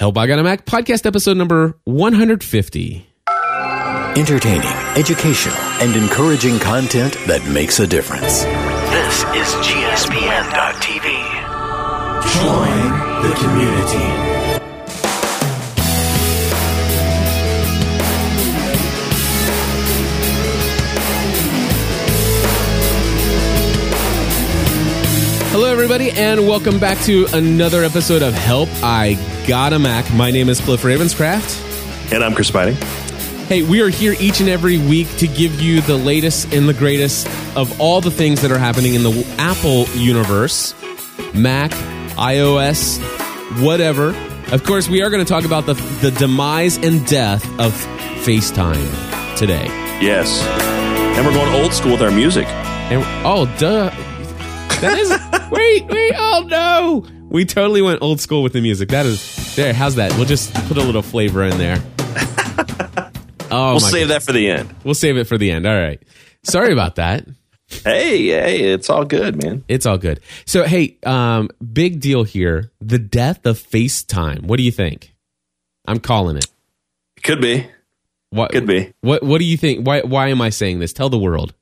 Help I Got a Mac podcast episode number 150. Entertaining, educational, and encouraging content that makes a difference. This is GSPN.TV. Join the community. Hello, everybody, and welcome back to another episode of Help I Got a Mac. My name is Cliff Ravenscraft. And I'm Chris Spidey. Hey, we are here each and every week to give you the latest and the greatest of all the things that are happening in the Apple universe Mac, iOS, whatever. Of course, we are going to talk about the, the demise and death of FaceTime today. Yes. And we're going old school with our music. And oh, duh. That is wait, wait, oh no. We totally went old school with the music. That is there. How's that? We'll just put a little flavor in there. Oh, we'll save that for the end. We'll save it for the end. All right. Sorry about that. Hey, hey, it's all good, man. It's all good. So, hey, um, big deal here. The death of FaceTime. What do you think? I'm calling it. Could be. What Could be. What What do you think? Why Why am I saying this? Tell the world.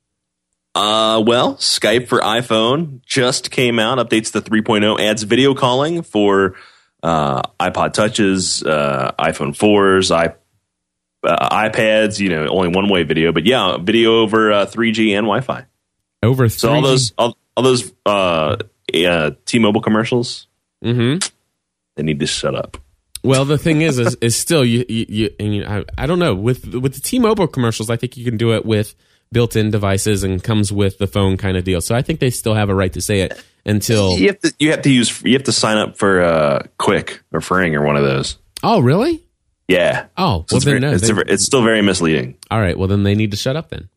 Uh, well, Skype for iPhone just came out. Updates the 3.0 adds video calling for uh, iPod touches, uh, iPhone 4s, i uh, iPads. You know, only one way video, but yeah, video over uh, 3G and Wi-Fi. Over So all those all, all those uh, uh, T-Mobile commercials, Mhm. they need to shut up. Well, the thing is, is, is still you. you, you I, I don't know with with the T-Mobile commercials. I think you can do it with built-in devices and comes with the phone kind of deal. So I think they still have a right to say it until. You have to you have to use you have to sign up for uh, Qik or Fring or one of those. Oh, really? Yeah. Oh, So well it's, then very, no. it's, they- it's still very misleading. All right. Well, then they need to shut up then.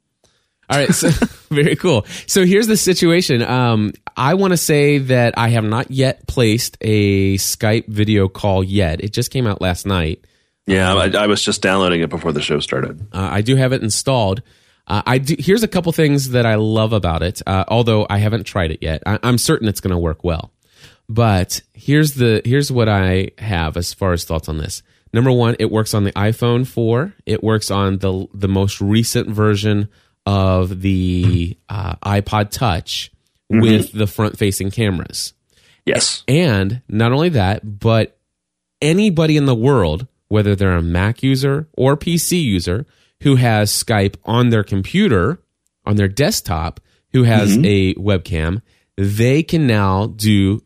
All right. So very cool. So here's the situation. Um, I want to say that I have not yet placed a Skype video call yet. It just came out last night. Yeah, I, I was just downloading it before the show started. Uh, I do have it installed. Uh, I do, here's a couple things that I love about it. Uh, although I haven't tried it yet, I, I'm certain it's going to work well. But here's the here's what I have as far as thoughts on this. Number one, it works on the iPhone 4. It works on the the most recent version of the uh, iPod Touch with the front facing cameras. Yes. And not only that, but anybody in the world, whether they're a Mac user or PC user who has Skype on their computer, on their desktop, who has mm-hmm. a webcam, they can now do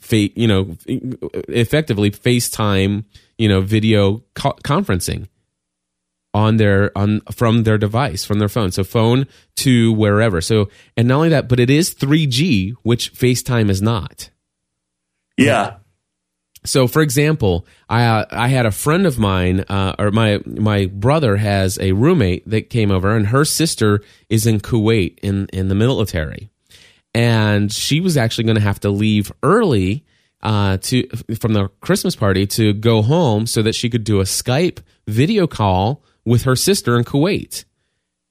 fa- you know effectively FaceTime, you know, video co- conferencing on their on from their device from their phone. So phone to wherever. So and not only that but it is 3g which facetime is not. Yeah. So, for example, I uh, I had a friend of mine, uh, or my my brother has a roommate that came over, and her sister is in Kuwait in in the military, and she was actually going to have to leave early uh, to from the Christmas party to go home so that she could do a Skype video call with her sister in Kuwait.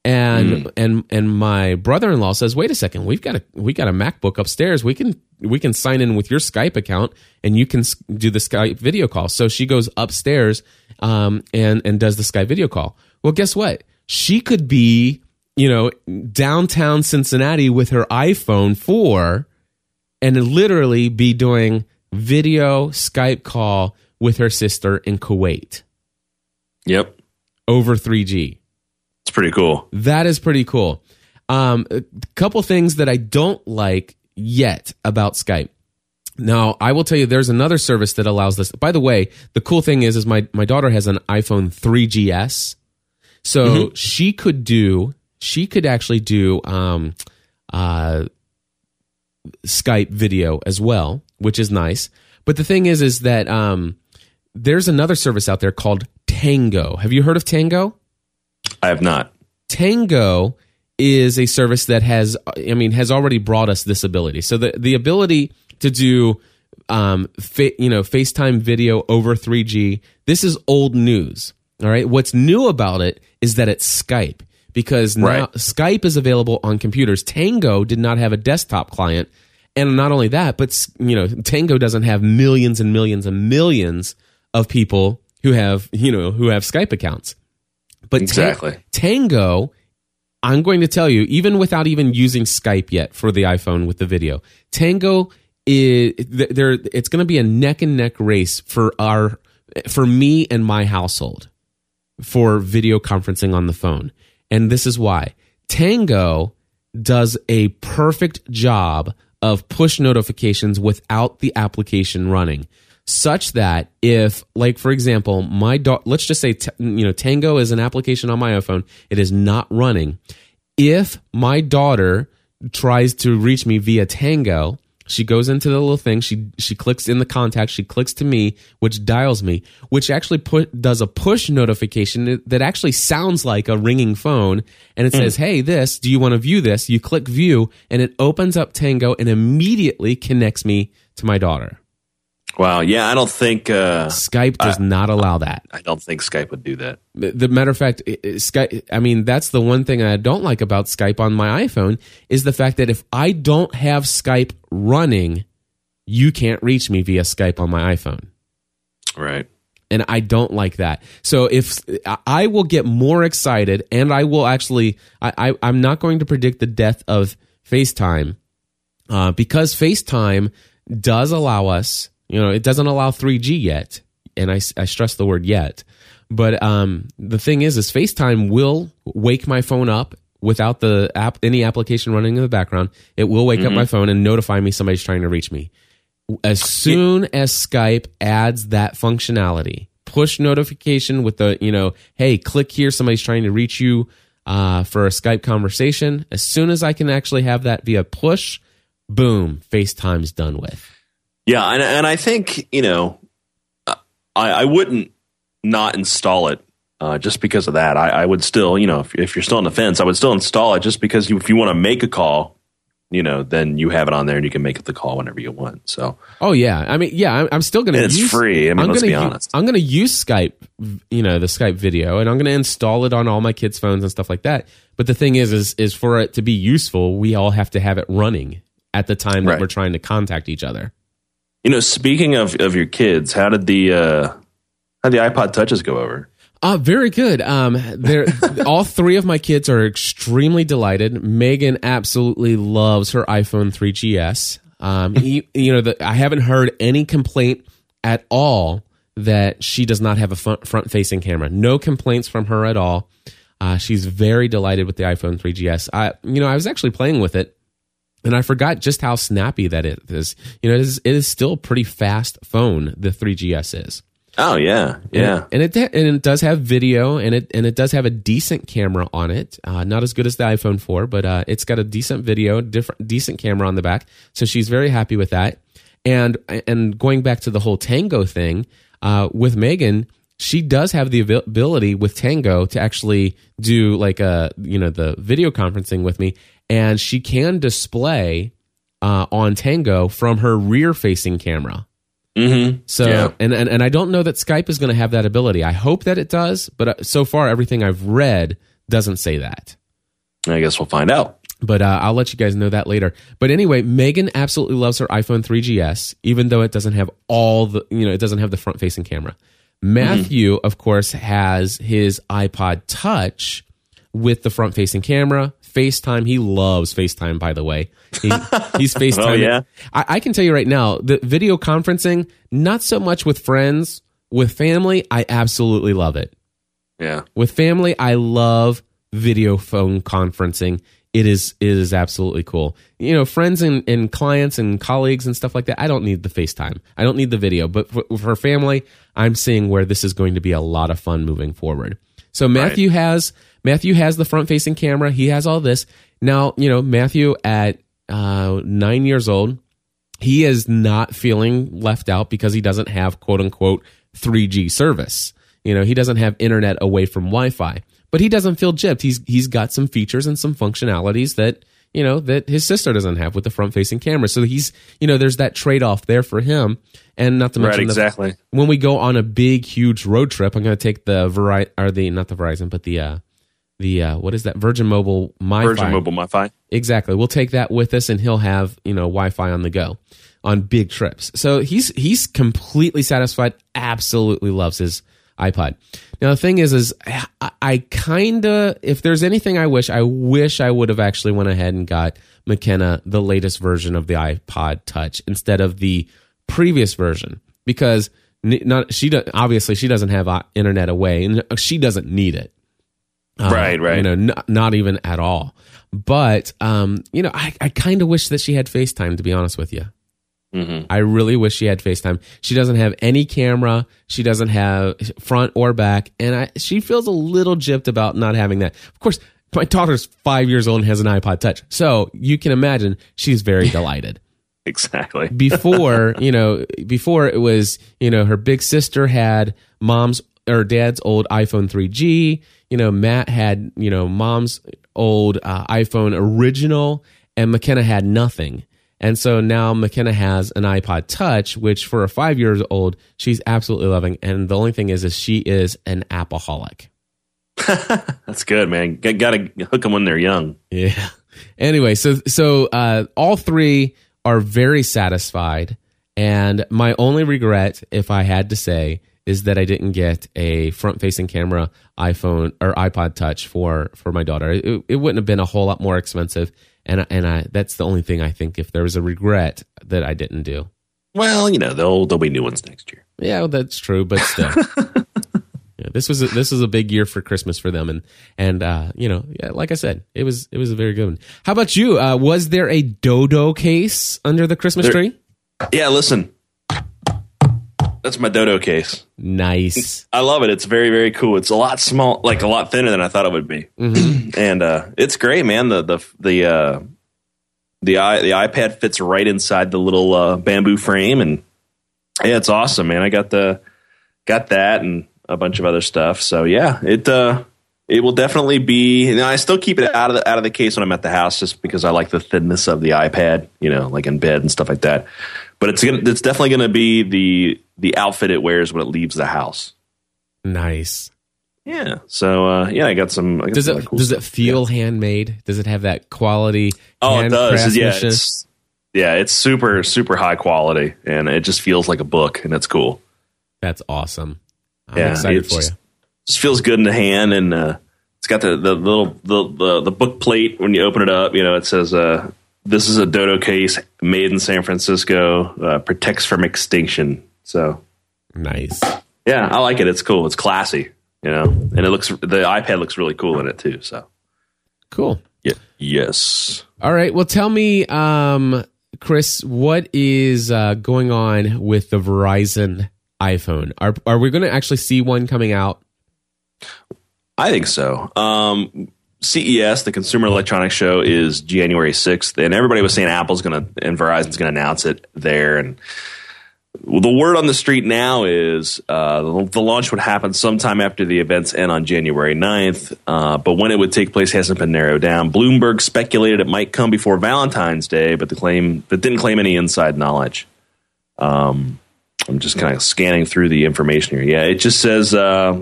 And and and my brother-in-law says, "Wait a second, we've got a we got a MacBook upstairs. We can we can sign in with your Skype account, and you can do the Skype video call." So she goes upstairs um, and and does the Skype video call. Well, guess what? She could be you know downtown Cincinnati with her iPhone four, and literally be doing video Skype call with her sister in Kuwait Yep. over three G. It's pretty cool. That is pretty cool. Um, a couple things that I don't like yet about Skype. Now, I will tell you, there's another service that allows this. By the way, the cool thing is, is my my daughter has an iPhone 3GS, so she could do, she could actually do um, uh, Skype video as well, which is nice. But the thing is, is that um, there's another service out there called Tango. Have you heard of Tango? I have not. Tango is a service that has, I mean, has already brought us this ability. So the the ability to do, um, fa- you know, FaceTime video over 3G. This is old news. All right. What's new about it is that it's Skype because now Right. Skype is available on computers. Tango did not have a desktop client, and not only that, but you know, Tango doesn't have millions and millions and millions of people who have you know who have Skype accounts. But Exactly. Tango, I'm going to tell you, even without even using Skype yet for the iPhone with the video, Tango is there. It's going to be a neck and neck race for our for me and my household for video conferencing on the phone. And this is why Tango does a perfect job of push notifications without the application running. Such that if, like, for example, my dog, let's just say, t- you know, Tango is an application on my iPhone, it is not running. If my daughter tries to reach me via Tango, she goes into the little thing. She she clicks in the contact. She clicks to me, which dials me, which actually put does a push notification that actually sounds like a ringing phone, and it mm. says, "Hey, this. Do you want to view this?" You click view, and it opens up Tango and immediately connects me to my daughter. Wow. Yeah, I don't think uh, Skype does not allow that. I don't think Skype would do that. the matter of fact, it- it- Skype. I mean, that's the one thing I don't like about Skype on my iPhone is the fact that if I don't have Skype running, you can't reach me via Skype on my iPhone, Right. and I don't like that. So if I will get more excited, and I will actually, I, I I'm not going to predict the death of FaceTime uh, because FaceTime does allow us, you know, it doesn't allow 3G yet, and I, I stress the word yet. But um, the thing is, is FaceTime will wake my phone up without the app, any application running in the background. It will wake up my phone and notify me somebody's trying to reach me. As soon as Skype adds that functionality, push notification with the, you know, hey, click here, somebody's trying to reach you uh, for a Skype conversation. As soon as I can actually have that via push, boom, FaceTime's done with. Yeah, and and I think you know, I I wouldn't not install it uh, just because of that. I, I would still, you know, if, if you're still on the fence, I would still install it just because you, if you want to make a call, you know, then you have it on there and you can make the call whenever you want. So Oh yeah, I mean, yeah, I'm, I'm still gonna. And it's use, free. I mean, I'm let's gonna be honest. I'm gonna use Skype, you know, the Skype video, and I'm gonna install it on all my kids' phones and stuff like that. But the thing is, is is for it to be useful, we all have to have it running at the time that Right. we're trying to contact each other. You know, speaking of of your kids, how did the uh, how the iPod touches go over? Uh, very good. Um, all three of my kids are extremely delighted. Megan absolutely loves her iPhone 3GS. Um, you, you know, the, I haven't heard any complaint at all that she does not have a front facing camera. No complaints from her at all. Uh, she's very delighted with the iPhone 3GS. I, you know, I was actually playing with it and I forgot just how snappy that it is. You know, it is, it is still a pretty fast phone. The 3GS is. Oh yeah, yeah. and it and it does have video, and it and it does have a decent camera on it. Uh, not as good as the iPhone 4, but uh, it's got a decent video, different decent camera on the back. So she's very happy with that. And and going back to the whole Tango thing uh, with Megan, she does have the ability with Tango to actually do like a you know the video conferencing with me, and she can display uh, on Tango from her rear facing camera. Mm-hmm. So Yeah. and, and and I don't know that Skype is going to have that ability. I hope that it does, but uh, so far everything I've read doesn't say that. I guess we'll find out. But uh, I'll let you guys know that later. But anyway, Megan absolutely loves her iPhone 3GS, even though it doesn't have all the you know it doesn't have the front facing camera. Matthew, of course, has his iPod Touch with the front facing camera. FaceTime, he loves FaceTime. By the way, he, he's FaceTime. Oh, yeah? I, I can tell you right now, the video conferencing, not so much with friends, with family, I absolutely love it. Yeah. With family, I love video phone conferencing. It is it is absolutely cool. You know, friends and, and clients and colleagues and stuff like that. I don't need the FaceTime. I don't need the video. But for, for family, I'm seeing where this is going to be a lot of fun moving forward. So Matthew has Matthew has the front facing camera. He has all this. Now, you know, Matthew at uh, nine years old, he is not feeling left out because he doesn't have quote unquote 3G service. You know, he doesn't have internet away from Wi-Fi, but he doesn't feel gypped. He's he's got some features and some functionalities that you know that his sister doesn't have with the front-facing camera. So he's you know there's that trade-off there for him, and not to Right, mention the- exactly. when we go on a big huge road trip, I'm going to take the Verizon or the not the Verizon, but the uh, the uh, what is that Virgin Mobile MiFi Virgin Mobile Wi-Fi. Exactly. We'll take that with us, and he'll have you know Wi-Fi on the go. on big trips. So he's he's completely satisfied. Absolutely loves his iPod. Now the thing is, is I, I kind of if there's anything I wish, I wish I would have actually went ahead and got McKenna the latest version of the iPod Touch instead of the previous version because not she obviously she doesn't have uh, internet away and she doesn't need it. Uh, Right, right. You know, not, not even at all. But um, you know, I, I kind of wish that she had FaceTime. To be honest with you, I really wish she had FaceTime. She doesn't have any camera. She doesn't have front or back, and I she feels a little gypped about not having that. Of course, my daughter's five years old and has an iPod Touch, so you can imagine she's very delighted Exactly. before you know before it was you know her big sister had mom's or dad's old iphone 3g you know matt had you know mom's old uh, iphone original and mckenna had nothing and so now mckenna has an ipod touch which for a five years old she's absolutely loving and the only thing is is she is an appleaholic That's good, man. Got to hook them when they're young. Yeah. Anyway, so so uh, all three are very satisfied, and my only regret, if I had to say, is that I didn't get a front-facing camera iPhone or iPod Touch for for my daughter. It, it wouldn't have been a whole lot more expensive, and and I that's the only thing I think if there was a regret that I didn't do. Well, you know, there'll there'll be new ones next year. Yeah, well, that's true, but still. Yeah, this was a, this was a big year for Christmas for them, and and uh, you know, yeah, like I said, it was it was a very good one. How about you? Uh, was there a Dodocase under the Christmas There- tree? Yeah, listen. That's my Dodocase. Nice. I love it. It's very, very cool. It's a lot small, like a lot thinner than I thought it would be, and uh, it's great, man. The the the uh, the i the iPad fits right inside the little uh, bamboo frame, and yeah, it's awesome, man. I got the got that and a bunch of other stuff. So yeah, it uh, it will definitely be. I still keep it out of the out of the case when I'm at the house, just because I like the thinness of the iPad, you know, like in bed and stuff like that. But it's gonna, it's definitely going to be the the outfit it wears when it leaves the house. Nice. Yeah. So uh, yeah, I got some. I got Does some it cool does stuff. it feel handmade? Does it have that quality? Oh, it does. Yeah, it's, yeah, it's super super high quality, and it just feels like a book, and it's cool. That's awesome. I'm Yeah, excited for just- you. Just feels good in the hand, and uh, it's got the the little the, the the book plate when you open it up. You know, it says. Uh, this is a Dodocase made in San Francisco, uh, protects from extinction. So, Nice. yeah, I like it. It's cool. It's classy, you know, and it looks the iPad looks really cool in it too. So, Cool. yeah, yes. All right. Well, tell me, um, Chris, what is uh, going on with the Verizon iPhone? Are are we going to actually see one coming out? I think so. Um, CES, the Consumer Electronics Show, is January 6th, and everybody was saying Apple's going to and Verizon's going to announce it there. And the word on the street now is uh, the, launch would happen sometime after the events end on January 9th, uh, but when it would take place hasn't been narrowed down. Bloomberg speculated it might come before Valentine's Day, but the claim but didn't claim any inside knowledge. Um, I'm just kind of scanning through the information here. Yeah, it just says uh,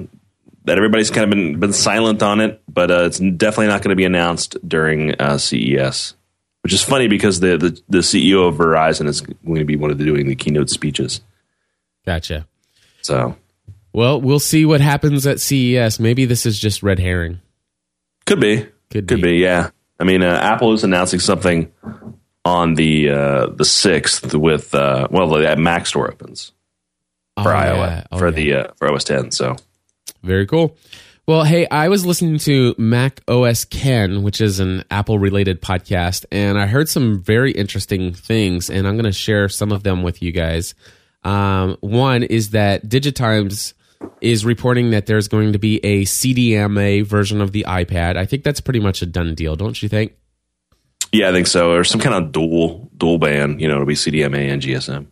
that everybody's kind of been been silent on it, but uh, it's definitely not going to be announced during uh, CES, which is funny because the, the the CEO of Verizon is going to be one of the doing the keynote speeches. Gotcha. So Well, we'll see what happens at CES. Maybe this is just red herring. could be, Could could be. be, yeah. I mean, uh, Apple is announcing something on the uh, the sixth with uh, well, the Mac Store opens for Oh, iOS yeah. Oh, for yeah. the uh, for OS 10. So Very cool. Well, hey, I was listening to Mac OS Ken, which is an Apple related podcast, and I heard some very interesting things, and I'm going to share some of them with you guys. Um, one is that Digitimes is reporting that there's going to be a CDMA version of the iPad. I think that's pretty much a done deal, don't you think? yeah, I think so. Or some kind of dual dual band. You know, it'll be CDMA and GSM.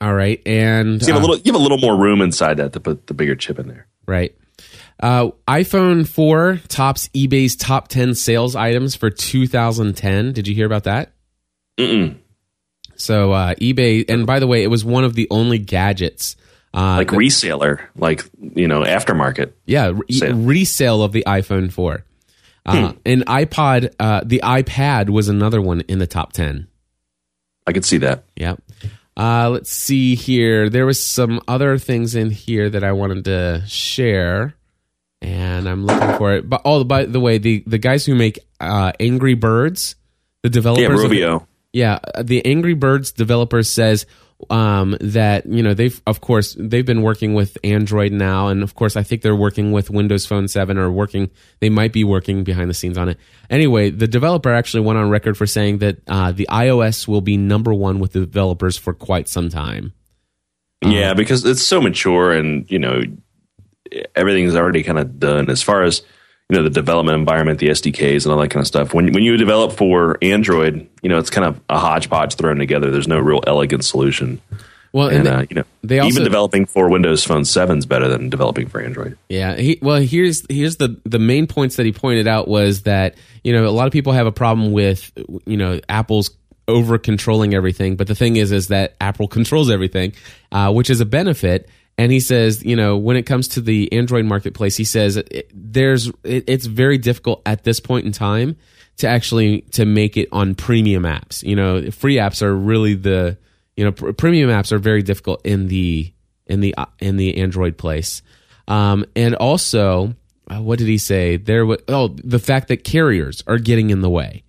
All right, and So you have uh, a little you have a little more room inside that to put the bigger chip in there. Right. Uh, iPhone 4 tops eBay's top 10 sales items for 2010. Did you hear about that? Mm-mm. So uh, eBay, and by the way, it was one of the only gadgets. Uh, Like that- reseller, like you know, aftermarket. yeah, re- resale of the iPhone 4. Uh, Hmm. And iPod, uh, the iPad was another one in the top 10. I could see that. Yep. Uh, let's see here. There was some other things in here that I wanted to share, and I'm looking for it. But oh, by the way, the the guys who make uh, Angry Birds, the developers, Yeah, of- yeah, uh, the Angry Birds developers says um, that you know they've of course they've been working with Android now, and of course I think they're working with Windows Phone Seven or working. They might be working behind the scenes on it. Anyway, the developer actually went on record for saying that uh, the iOS will be number one with the developers for quite some time. Yeah, because it's so mature and, you know, everything's already kind of done as far as, you know, the development environment, the SDKs and all that kind of stuff. When when you develop for Android, you know, it's kind of a hodgepodge thrown together. There's no real elegant solution. Well, And, and uh, you know, they also- even developing for Windows Phone 7 is better than developing for Android. Yeah. He, well, here's here's the the main points that he pointed out was that you know a lot of people have a problem with you know Apple's over controlling everything, but the thing is is that Apple controls everything, uh, which is a benefit. And he says, you know, when it comes to the Android marketplace, he says it, there's it, it's very difficult at this point in time to actually to make it on premium apps. You know, free apps are really the you know pr- premium apps are very difficult in the in the uh, in the Android place. Um, and also, uh, what did he say? There was oh the fact that carriers are getting in the way.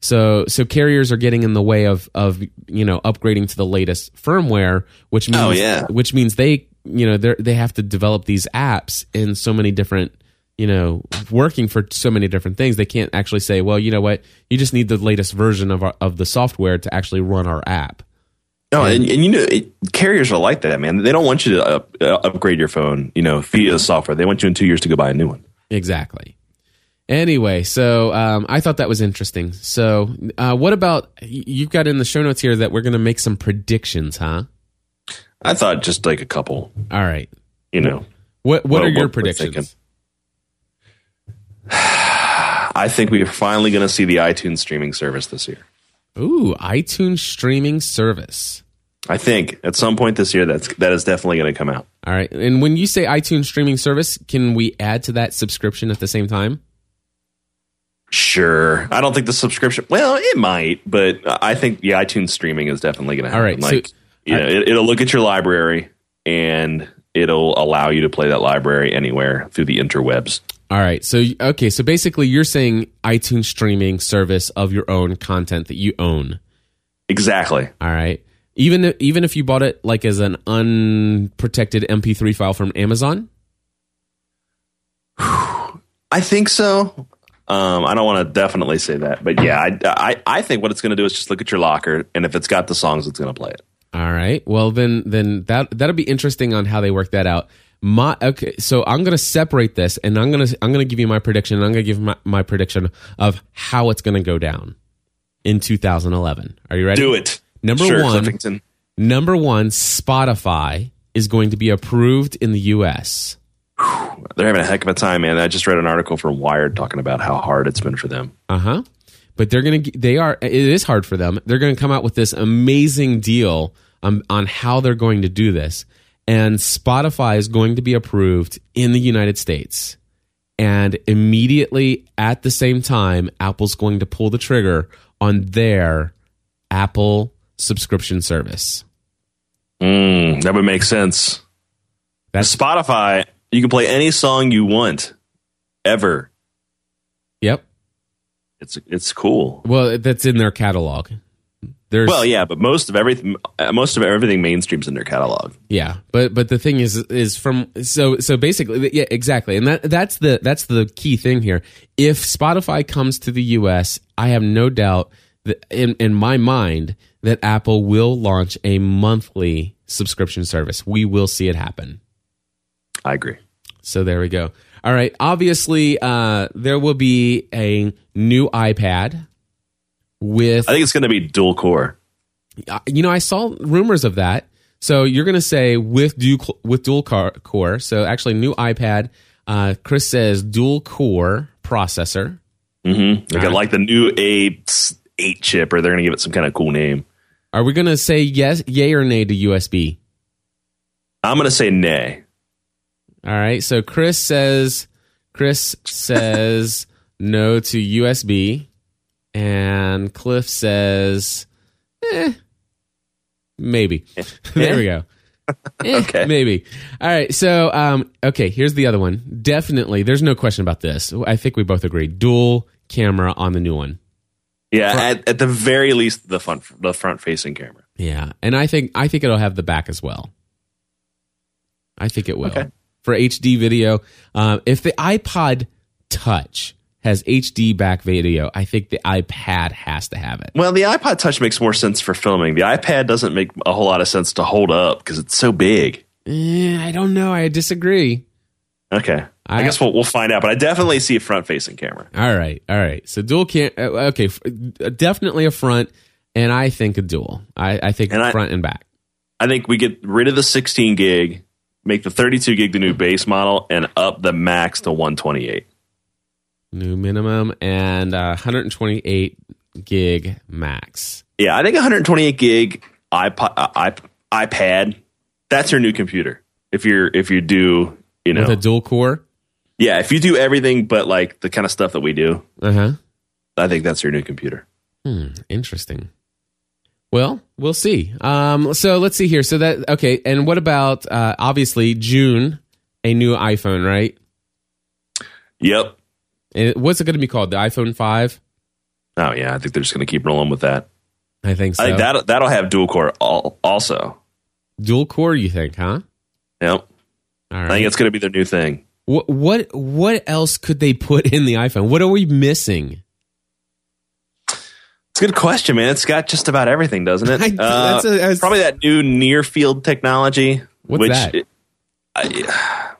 So so carriers are getting in the way of of you know upgrading to the latest firmware, which means Oh, yeah. which means they you know they they have to develop these apps in so many different you know working for so many different things. They can't actually say, well, you know what, you just need the latest version of our, of the software to actually run our app. No, and, and you know, it, carriers are like that, man. They don't want you to up, uh, upgrade your phone, you know, via the software. They want you in two years to go buy a new one. Exactly. Anyway, so um, I thought that was interesting. So, uh, what about you've got in the show notes here that we're going to make some predictions, huh? I thought just like a couple, All right. you know. What What are your what predictions? I think we're finally going to see the iTunes streaming service this year. Ooh, iTunes streaming service. I think at some point this year that's that is definitely going to come out. All right. And when you say iTunes streaming service, can we add to that subscription at the same time? Sure. I don't think the subscription. Well, it might, but I think the iTunes streaming is definitely going to happen. All right, so- Like, you know, it, it'll look at your library and it'll allow you to play that library anywhere through the interwebs. All right. So okay, so basically you're saying iTunes streaming service of your own content that you own. Exactly. All right. Even even if you bought it like as an unprotected MP3 file from Amazon? I think so. Um, I don't want to definitely say that, but yeah, I, I, I think what it's going to do is just look at your locker, and if it's got the songs, it's going to play it. All right. Well, then, then that that'll be interesting on how they work that out. My okay. So I'm going to separate this, and I'm going to I'm going to give you my prediction. And I'm going to give my, my prediction of how it's going to go down in 2011. Are you ready? Do it. Number Sure, one. Cliffington. Number one, Spotify is going to be approved in the U.S. They're having a heck of a time, man. I just read an article from Wired talking about how hard it's been for them. Uh huh. But they're gonna they are it is hard for them. They're gonna come out with this amazing deal um, on how they're going to do this, and Spotify is going to be approved in the United States, and immediately at the same time, Apple's going to pull the trigger on their Apple subscription service. Mm, that would make sense. That's Spotify, you can play any song you want, ever. It's it's cool. Well, that's in their catalog. There's Well, yeah, but most of everything, uh, most of everything mainstream's in their catalog. Yeah, but but the thing is is from so so basically yeah exactly, and that that's the that's the key thing here. If Spotify comes to the U.S., I have no doubt that in in my mind that Apple will launch a monthly subscription service. We will see it happen. I agree. So there we go. All right. Obviously, uh, there will be a new iPad with I think it's going to be dual core. uh, you know, I saw rumors of that. So you're going to say with dual with dual core. So actually, new iPad. Uh, Chris says dual core processor. Mm-hmm. Like, like the new A eight chip, or they're going to give it some kind of cool name. Are we going to say yes, yay or nay to USB? I'm going to say nay. All right. So Chris says Chris says no to USB, and Cliff says, eh, maybe. there we go. Eh, Okay. maybe. All right. So, um, okay, here's the other one. Definitely, there's no question about this. I think we both agree. Dual camera on the new one. Yeah, at, at the very least, the front the front facing camera. Yeah, and I think I think it'll have the back as well. I think it will Okay. For HD video. Uh, if the iPod Touch has HD back video, I think the iPad has to have it. Well, the iPod Touch makes more sense for filming. The iPad doesn't make a whole lot of sense to hold up because it's so big. Eh, I don't know. I disagree. Okay, I, I- guess we'll we'll find out. But I definitely see a front facing camera. All right, all right. So dual cam. uh, Okay, f- definitely a front, and I think a dual. I, I think And I- front and back. I think we get rid of the 16 gig, make the 32 gig the new base model, and up the max to 128. New minimum and uh, 128 gig max. Yeah, I think 128 gig iPod, uh, iP- iPad. That's your new computer. If you're if you do you know With a dual core. yeah if you do everything but like the kind of stuff that we do, Uh huh. I think that's your new computer. Hmm, interesting. Well, we'll see. Um, so let's see here. So that okay, and what about uh, obviously June, a new iPhone, right? Yep. And what's it going to be called? The iPhone five? Oh yeah, I think they're just going to keep rolling with that. I think so. I think that that'll have dual core al- also. Dual core, you think, huh? Yep. All I think it's going to be their new thing. What what what else could they put in the iPhone? What are we missing? It's a good question, man. It's got just about everything, doesn't it? I- Uh, that's a- that's- probably that new near field technology. What's which that? it- I,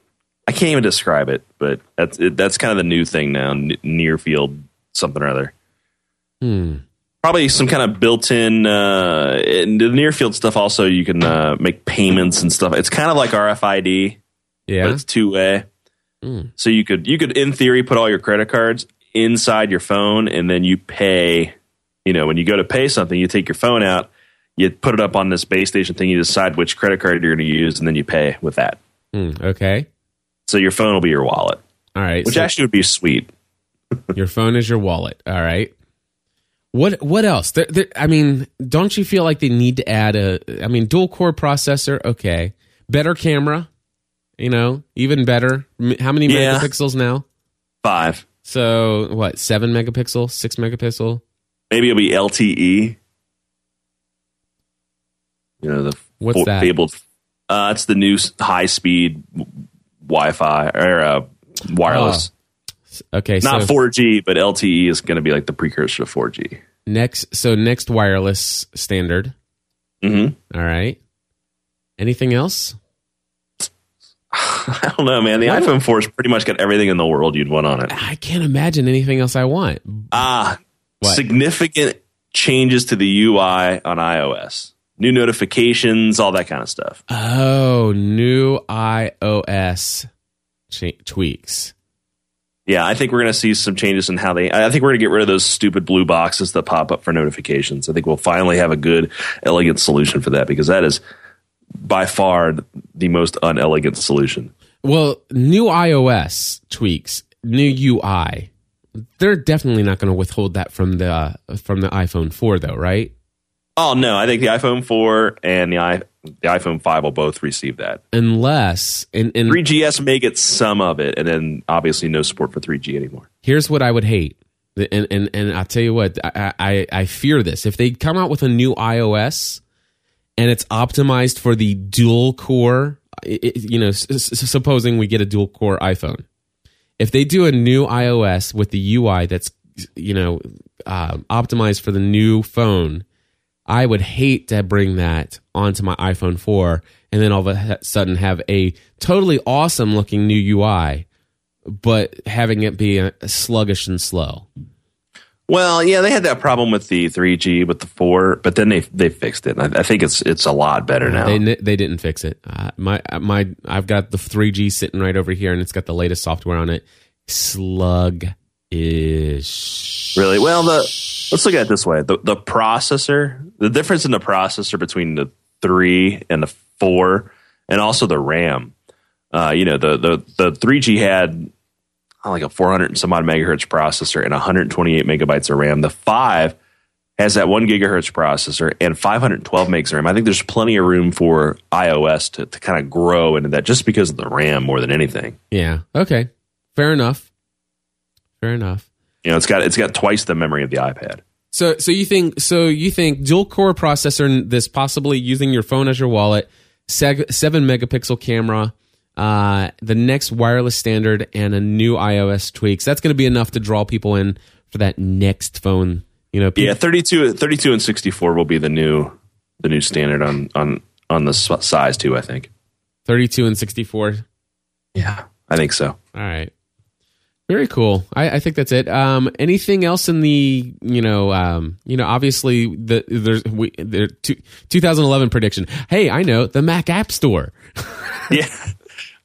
I can't even describe it, but that's it, that's kind of the new thing now. n- Near field something or other. Hmm. Probably some kind of built-in uh, the near field stuff. Also, you can uh, make payments and stuff. It's kind of like RFID, but Yeah. it's two way. Mm. So you could you could in theory put all your credit cards inside your phone, and then you pay. You know, when you go to pay something, you take your phone out, you put it up on this base station thing, you decide which credit card you're going to use, and then you pay with that. Hmm, okay. So your phone will be your wallet, All right. which so actually would be sweet. your phone is your wallet. All right. What what else? There, there, I mean, don't you feel like they need to add a? I mean, dual core processor. Okay. Better camera. You know, even better. How many Yeah. megapixels now? Five, So what? Seven megapixel? Six megapixel? Maybe it'll be LTE. You know the What's that? Be able, uh, it's the new high speed Wi-Fi or uh, wireless. Okay. Not Oh, so 4G, but LTE is going to be like the precursor to 4G. next. So next wireless standard. hmm All right. Anything else? I don't know, man. The What? iPhone 4 has pretty much got everything in the world you'd want on it. I can't imagine anything else I want. Ah, What? significant changes to the UI on iOS, new notifications, all that kind of stuff. Oh, new iOS cha- tweaks. Yeah, I think we're going to see some changes in how they. I think we're going to get rid of those stupid blue boxes that pop up for notifications. I think we'll finally have a good, elegant solution for that because that is by far the most unelegant solution. Well, new iOS tweaks, new UI. They're definitely not going to withhold that from the uh, from the iPhone 4 though, right? Oh no, I think the iPhone 4 and the, i the iPhone 5 will both receive that. Unless and, and 3GS may get some of it, and then obviously no support for 3G anymore. here's what I would hate. And and and I'll tell you what, I, I I fear this. If they come out with a new iOS and it's optimized for the dual core, i- i- you know, supposing we get a dual core iPhone, if they do a new iOS with the UI that's you know uh, optimized for the new phone, I would hate to bring that onto my iPhone 4 and then all of a sudden have a totally awesome looking new UI, but having it be uh sluggish and slow. Well, yeah, they had that problem with the 3G with the 4, but then they they fixed it. I, I think it's it's a lot better now. They they didn't fix it. Uh, my my I've got the 3G sitting right over here, and it's got the latest software on it. Slug ish. Really? Well, the let's look at it this way: the the processor, the difference in the processor between the three and the four, and also the RAM. Uh, you know, the the the three G had oh, like a four hundred and some odd megahertz processor and one hundred twenty eight megabytes of RAM. The five has that one gigahertz processor and 512 megs of RAM. I think there's plenty of room for iOS to, to kind of grow into that just because of the RAM more than anything. Yeah. Okay. Fair enough. Fair enough. You know, it's got it's got twice the memory of the iPad. So, so you think so you think dual core processor, this possibly using your phone as your wallet, seg- seven megapixel camera, uh, the next wireless standard, and a new iOS tweaks. That's going to be enough to draw people in for that next phone. You know, Yeah, 32, 32 and 64 will be the new the new standard on on on the size too, I think. thirty-two and sixty-four. Yeah. I think so. All right. Very cool. I, I think that's it. Um, anything else in the you know um, you know obviously the there's we the two, 2011 prediction. Hey, I know the Mac App Store. yeah.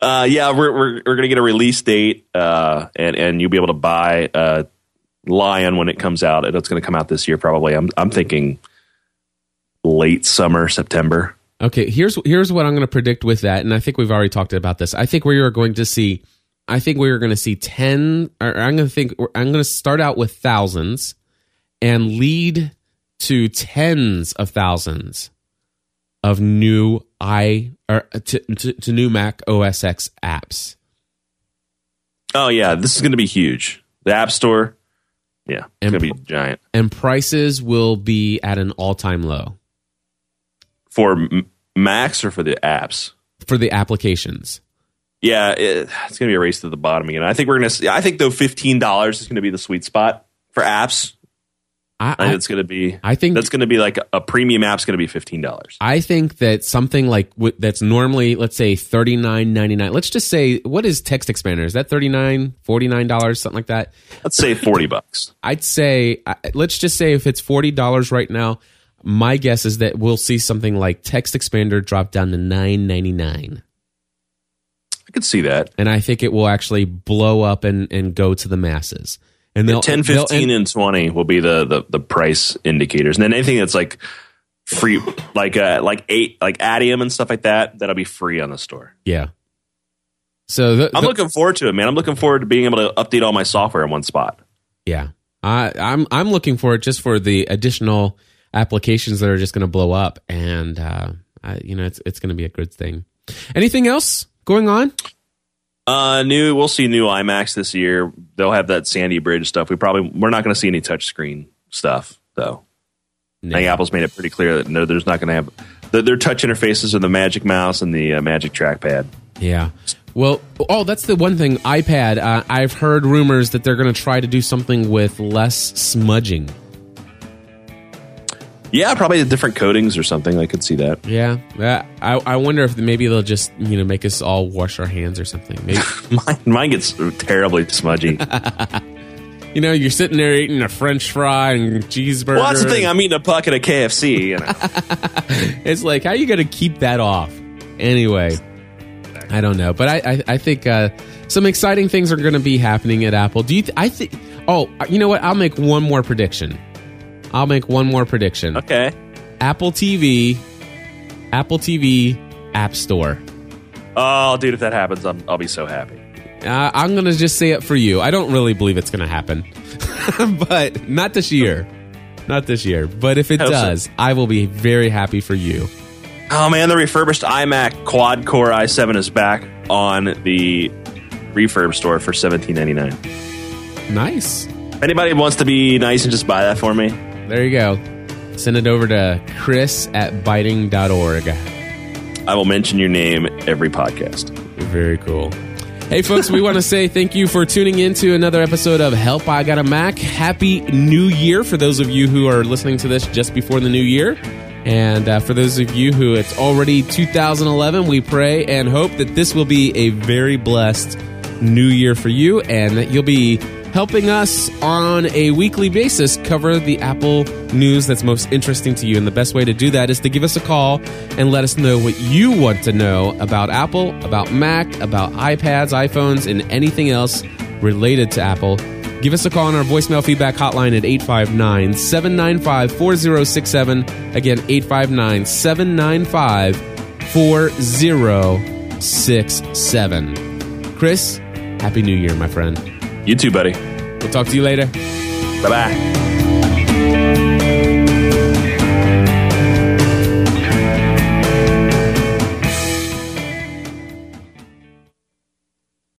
Uh, yeah, we're we're we're gonna get a release date, uh, and and you'll be able to buy uh, Lion when it comes out. It's gonna come out this year, probably. I'm I'm thinking late summer, September. Okay, here's here's what I'm going to predict with that, and I think we've already talked about this. I think we are going to see, I think we are going to see ten. Or I'm going to think I'm going to start out with thousands, and lead to tens of thousands of new i or to, to, to new Mac OS X apps. Oh yeah, this is gonna be huge. The App Store, yeah, it's And gonna be giant and prices will be at an all-time low for M- Macs or for the apps. for the applications. Yeah, it, it's gonna be a race to the bottom again. I think we're gonna. I think though, fifteen dollars is gonna be the sweet spot for apps. I, I think it's gonna be. I think that's gonna be like a premium app's gonna be fifteen dollars. I think that something like that's normally let's say thirty nine ninety nine. Let's just say what is TextExpander? Is that thirty nine forty nine dollars something like that? Let's say forty bucks. I'd say let's just say if it's forty dollars right now. My guess is that we'll see something like TextExpander drop down to nine ninety nine, I could see that. and I think it will actually blow up and, and go to the masses. And they'll 10, they'll- 15, and 20 will be the, the, the price indicators. And then anything that's like free, like uh, like eight, like Adium and stuff like that, that'll be free on the store. yeah. So the, I'm looking forward to it, man. I'm looking forward to being able to update all my software in one spot. Yeah, I, I'm I'm looking for it just for the additional applications that are just going to blow up, and uh, I, you know it's it's going to be a good thing. Anything else going on? Uh, new. We'll see new iMacs this year. They'll have that Sandy Bridge stuff. We probably we're not going to see any touchscreen stuff though. I think Apple's made it pretty clear that no, there's not going to have their, their touch interfaces are the Magic Mouse and the uh, Magic Trackpad. Yeah. Well, oh, that's the one thing. iPad. Uh, I've heard rumors that they're going to try to do something with less smudging. Yeah, probably the different coatings or something. I could see that. Yeah. Yeah. I, I wonder if maybe they'll just you know make us all wash our hands or something. Mine, mine gets terribly smudgy. you know you're sitting there eating a French fry and cheeseburger. well, that's the thing. I'm eating a bucket of KFC. You know. It's like how are you going to keep that off? Anyway, I don't know, but I I, I think uh, some exciting things are going to be happening at Apple. Do you? Th- I think. Oh, you know what? I'll make one more prediction. I'll make one more prediction. okay. Apple TV, Apple TV App Store. Oh, dude, if that happens, I'm, I'll be so happy. Uh, I'm going to just say it for you. I don't really believe it's going to happen, but not this year. Not this year. But if it Hope so. does, I will be very happy for you. Oh man, the refurbished iMac quad core i7 is back on the refurb store for 17.99. Nice. If anybody wants to be nice and just buy that for me, There you go. Send it over to chris at biting.org. I will mention your name every podcast. Very cool. Hey, folks, we want to say thank you for tuning in to another episode of Help I Got a Mac. Happy New Year for those of you who are listening to this just before the new year. And uh, for those of you who it's already 2011, we pray and hope that this will be a very blessed new year for you and that you'll be helping us on a weekly basis cover the Apple news that's most interesting to you. And the best way to do that is to give us a call and let us know what you want to know about Apple, about Mac, about iPads, iPhones, and anything else related to Apple. Give us a call on our voicemail feedback hotline at 859 795 4067. Again, 859 795 4067. Chris, Happy New Year, my friend. You too, buddy. We'll talk to you later. Bye bye.